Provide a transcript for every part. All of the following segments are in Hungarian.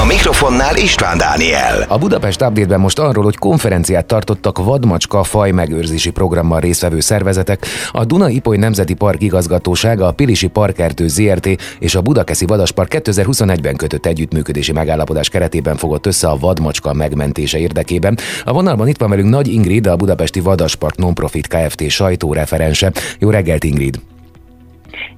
A mikrofonnál István Dániel. A Budapest update most arról, hogy konferenciát tartottak vadmacska faj megőrzési programban résztvevő szervezetek, a Duna Ipoly Nemzeti Park igazgatósága, a Pilisi Parkertő ZRT és a Budakeszi Vadaspark 2021-ben kötött együttműködési megállapodás keretében fogott össze a vadmacska megmentése érdekében. A vonalban itt van velünk Nagy Ingrid, a Budapesti Vadaspark Nonprofit Kft. sajtóreferense. Jó reggelt, Ingrid!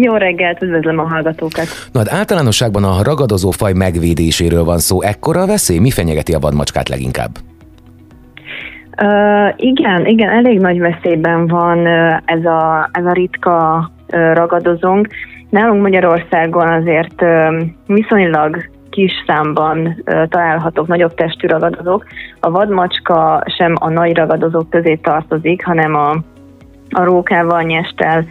Jó reggelt, üdvözlöm a hallgatókat. Na, hát általánosságban a ragadozó faj megvédéséről van szó. Ekkora a veszély? Mi fenyegeti a vadmacskát leginkább? Uh, igen, igen, elég nagy veszélyben van uh, ez, a, ez a ritka uh, ragadozónk. Nálunk Magyarországon azért uh, viszonylag kis számban uh, találhatók nagyobb testű ragadozók. A vadmacska sem a nagy ragadozók közé tartozik, hanem a, a rókával, nyestel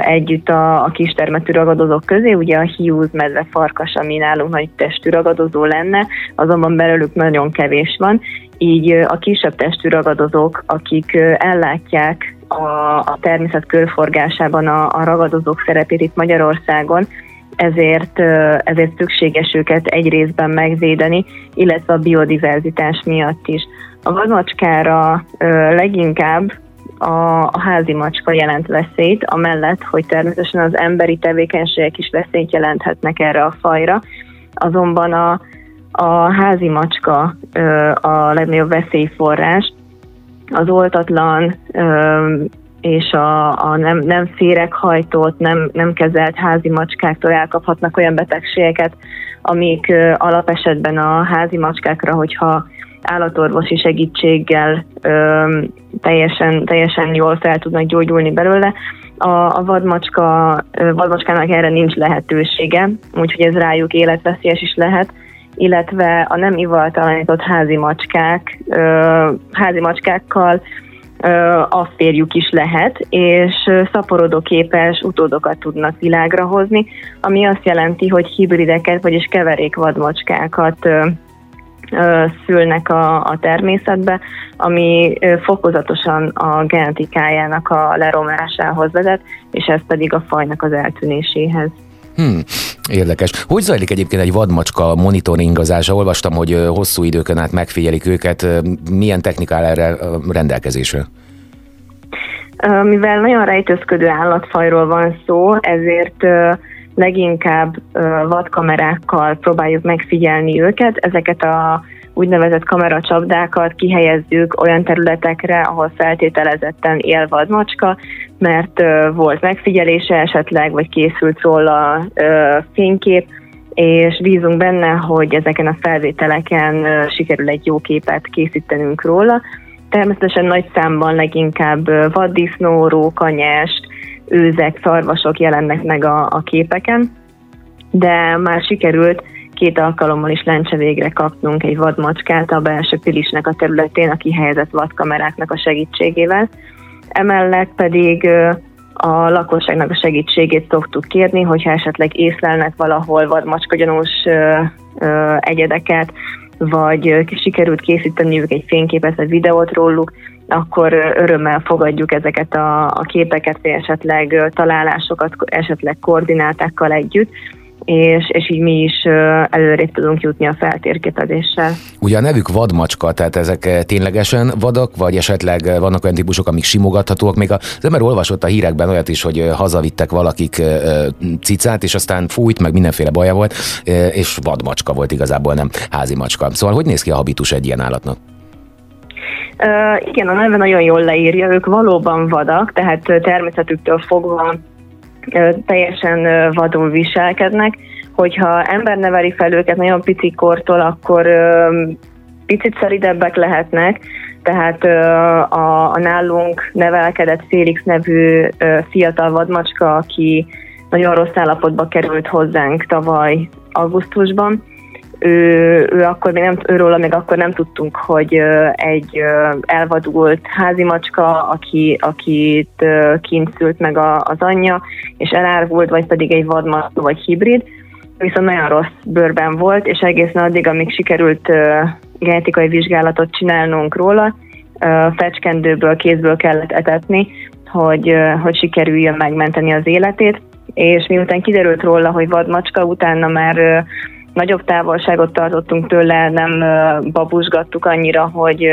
együtt a, a kistermetű ragadozók közé, ugye a hiúz, medve, farkas, ami nálunk nagy testű ragadozó lenne, azonban belőlük nagyon kevés van, így a kisebb testű ragadozók, akik ellátják a, a természet körforgásában a, a ragadozók szerepét itt Magyarországon, ezért, ezért szükséges őket egy részben megvédeni, illetve a biodiverzitás miatt is. A vadmacskára leginkább a, házi macska jelent veszélyt, amellett, hogy természetesen az emberi tevékenységek is veszélyt jelenthetnek erre a fajra. Azonban a, a házi macska a legnagyobb veszélyforrás, az oltatlan és a, a nem, nem féreghajtott, nem, nem kezelt házi macskáktól elkaphatnak olyan betegségeket, amik alapesetben a házi macskákra, hogyha állatorvosi segítséggel ö, teljesen, teljesen jól fel tudnak gyógyulni belőle. A, a vadmacska, vadmacskának erre nincs lehetősége, úgyhogy ez rájuk életveszélyes is lehet illetve a nem ivaltalanított házi macskák, házi macskákkal a férjük is lehet, és szaporodóképes utódokat tudnak világra hozni, ami azt jelenti, hogy hibrideket, vagyis keverék vadmacskákat szülnek a, a természetbe, ami fokozatosan a genetikájának a leromlásához vezet, és ez pedig a fajnak az eltűnéséhez. Hmm, érdekes. Hogy zajlik egyébként egy vadmacska monitoringozása? Olvastam, hogy hosszú időkön át megfigyelik őket. Milyen technikál erre rendelkezésre? Mivel nagyon rejtőzködő állatfajról van szó, ezért leginkább vadkamerákkal próbáljuk megfigyelni őket. Ezeket a úgynevezett kameracsapdákat kihelyezzük olyan területekre, ahol feltételezetten él vadmacska, mert volt megfigyelése esetleg, vagy készült róla fénykép, és bízunk benne, hogy ezeken a felvételeken sikerül egy jó képet készítenünk róla. Természetesen nagy számban leginkább vaddisznó, rókanyest, őzek, szarvasok jelennek meg a, a képeken, de már sikerült két alkalommal is lencse végre kapnunk egy vadmacskát a belső pilisnek a területén a kihelyezett vadkameráknak a segítségével. Emellett pedig a lakosságnak a segítségét szoktuk kérni, hogyha esetleg észlelnek valahol vadmacskagyanús egyedeket, vagy sikerült készíteniük egy fényképet vagy videót róluk, akkor örömmel fogadjuk ezeket a, a képeket, vagy esetleg találásokat, esetleg koordinátákkal együtt, és, és így mi is előrébb tudunk jutni a feltérképezéssel. Ugye a nevük vadmacska, tehát ezek ténylegesen vadak, vagy esetleg vannak olyan típusok, amik simogathatóak. Még az ember olvasott a hírekben olyat is, hogy hazavittek valakik cicát, és aztán fújt, meg mindenféle baja volt, és vadmacska volt igazából, nem házi macska. Szóval hogy néz ki a habitus egy ilyen állatnak? Igen, a neve nagyon jól leírja, ők valóban vadak, tehát természetüktől fogva teljesen vadul viselkednek. Hogyha ember neveli fel őket nagyon pici kortól, akkor picit szeridebbek lehetnek, tehát a, a nálunk nevelkedett Félix nevű fiatal vadmacska, aki nagyon rossz állapotba került hozzánk tavaly augusztusban, ő, ő akkor még nem, őről még akkor nem tudtunk, hogy egy elvadult házi macska, aki, akit kint szült meg a, az anyja, és elárvult, vagy pedig egy vadmacska, vagy hibrid, viszont nagyon rossz bőrben volt, és egészen addig, amíg sikerült genetikai vizsgálatot csinálnunk róla, fecskendőből, kézből kellett etetni, hogy, hogy sikerüljön megmenteni az életét, és miután kiderült róla, hogy vadmacska, utána már nagyobb távolságot tartottunk tőle, nem babusgattuk annyira, hogy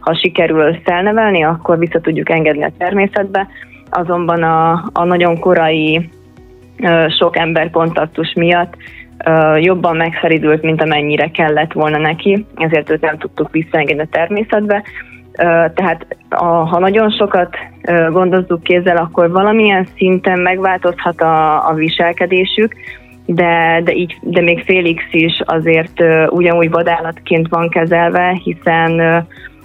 ha sikerül felnevelni, akkor vissza tudjuk engedni a természetbe. Azonban a, a nagyon korai sok ember kontaktus miatt jobban megszeridült, mint amennyire kellett volna neki, ezért őt nem tudtuk visszaengedni a természetbe. Tehát a, ha nagyon sokat gondozzuk kézzel, akkor valamilyen szinten megváltozhat a, a viselkedésük, de, de, így, de még Félix is azért ugyanúgy vadállatként van kezelve, hiszen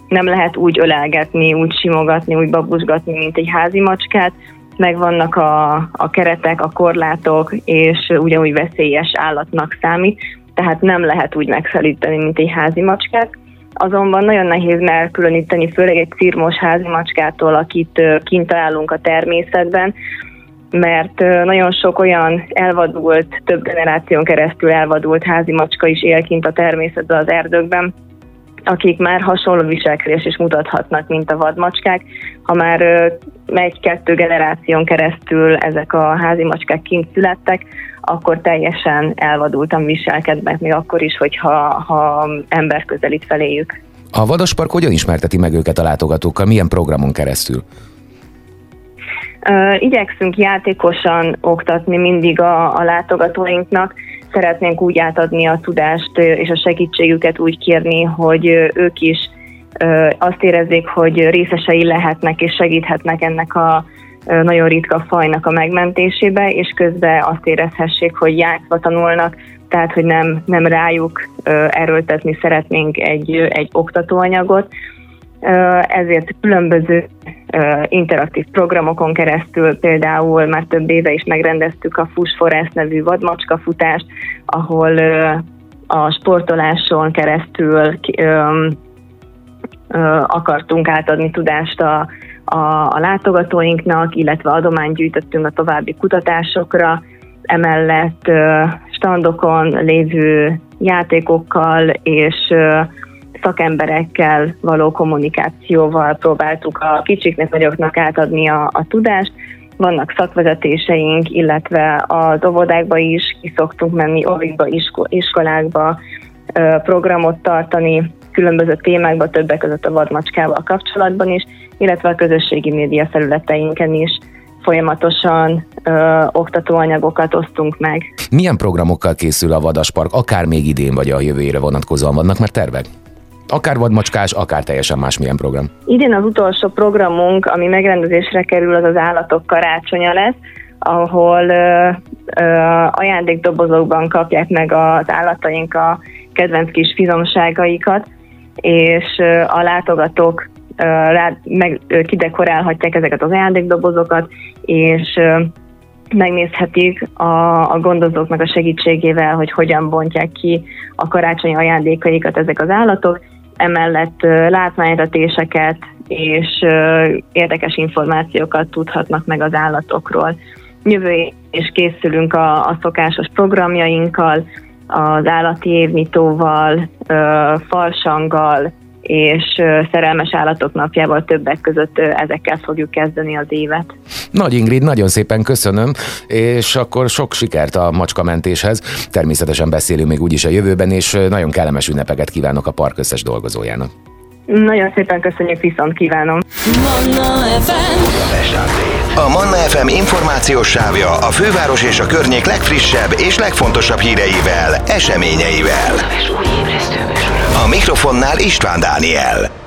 nem lehet úgy ölelgetni, úgy simogatni, úgy babusgatni, mint egy házi macskát, megvannak a, a keretek, a korlátok, és ugyanúgy veszélyes állatnak számít, tehát nem lehet úgy megszelíteni, mint egy házi macskát. Azonban nagyon nehéz elkülöníteni, főleg egy cirmos házi macskától, akit kint találunk a természetben, mert nagyon sok olyan elvadult, több generáción keresztül elvadult házi macska is él kint a természetben, az erdőkben, akik már hasonló viselkedést is mutathatnak, mint a vadmacskák. Ha már egy-kettő generáción keresztül ezek a házi macskák kint születtek, akkor teljesen elvadultan viselkednek, még akkor is, hogyha ha ember közelít feléjük. A Vadaspark hogyan ismerteti meg őket a látogatókkal? Milyen programon keresztül? Igyekszünk játékosan oktatni mindig a, a látogatóinknak, szeretnénk úgy átadni a tudást és a segítségüket úgy kérni, hogy ők is azt érezzék, hogy részesei lehetnek és segíthetnek ennek a nagyon ritka fajnak a megmentésébe, és közben azt érezhessék, hogy játszva tanulnak, tehát hogy nem, nem rájuk erőltetni szeretnénk egy, egy oktatóanyagot, ezért különböző interaktív programokon keresztül például már több éve is megrendeztük a Fuss Forest nevű vadmacska futást, ahol a sportoláson keresztül akartunk átadni tudást a, a, a látogatóinknak, illetve adományt gyűjtöttünk a további kutatásokra, emellett standokon lévő játékokkal és szakemberekkel való kommunikációval próbáltuk a kicsiknek, nagyoknak átadni a, a tudást. Vannak szakvezetéseink, illetve az óvodákba is ki szoktunk menni, óvikba, iskolákba programot tartani, különböző témákba, többek között a vadmacskával kapcsolatban is, illetve a közösségi média felületeinken is folyamatosan ö, oktatóanyagokat osztunk meg. Milyen programokkal készül a Vadaspark, akár még idén vagy a jövőre vonatkozóan vannak már tervek? Akár vadmacskás, akár teljesen másmilyen program. Idén az utolsó programunk, ami megrendezésre kerül, az az állatok karácsonya lesz, ahol ö, ö, ajándékdobozokban kapják meg az állataink a kedvenc kis fizomságaikat, és ö, a látogatók ö, rá, meg ö, kidekorálhatják ezeket az ajándékdobozokat, és ö, megnézhetik a, a gondozóknak a segítségével, hogy hogyan bontják ki a karácsonyi ajándékaikat ezek az állatok, emellett látványratéseket és érdekes információkat tudhatnak meg az állatokról. Jövő és készülünk a, a szokásos programjainkkal, az állati évnyitóval, falsanggal, és szerelmes állatok napjával többek között ezekkel fogjuk kezdeni az évet. Nagy Ingrid, nagyon szépen köszönöm, és akkor sok sikert a macskamentéshez. Természetesen beszélünk még úgyis a jövőben, és nagyon kellemes ünnepeket kívánok a park összes dolgozójának. Nagyon szépen köszönjük, viszont kívánom. Manna FM. A Manna FM információs sávja a főváros és a környék legfrissebb és legfontosabb híreivel, eseményeivel. A mikrofonnál István Dániel.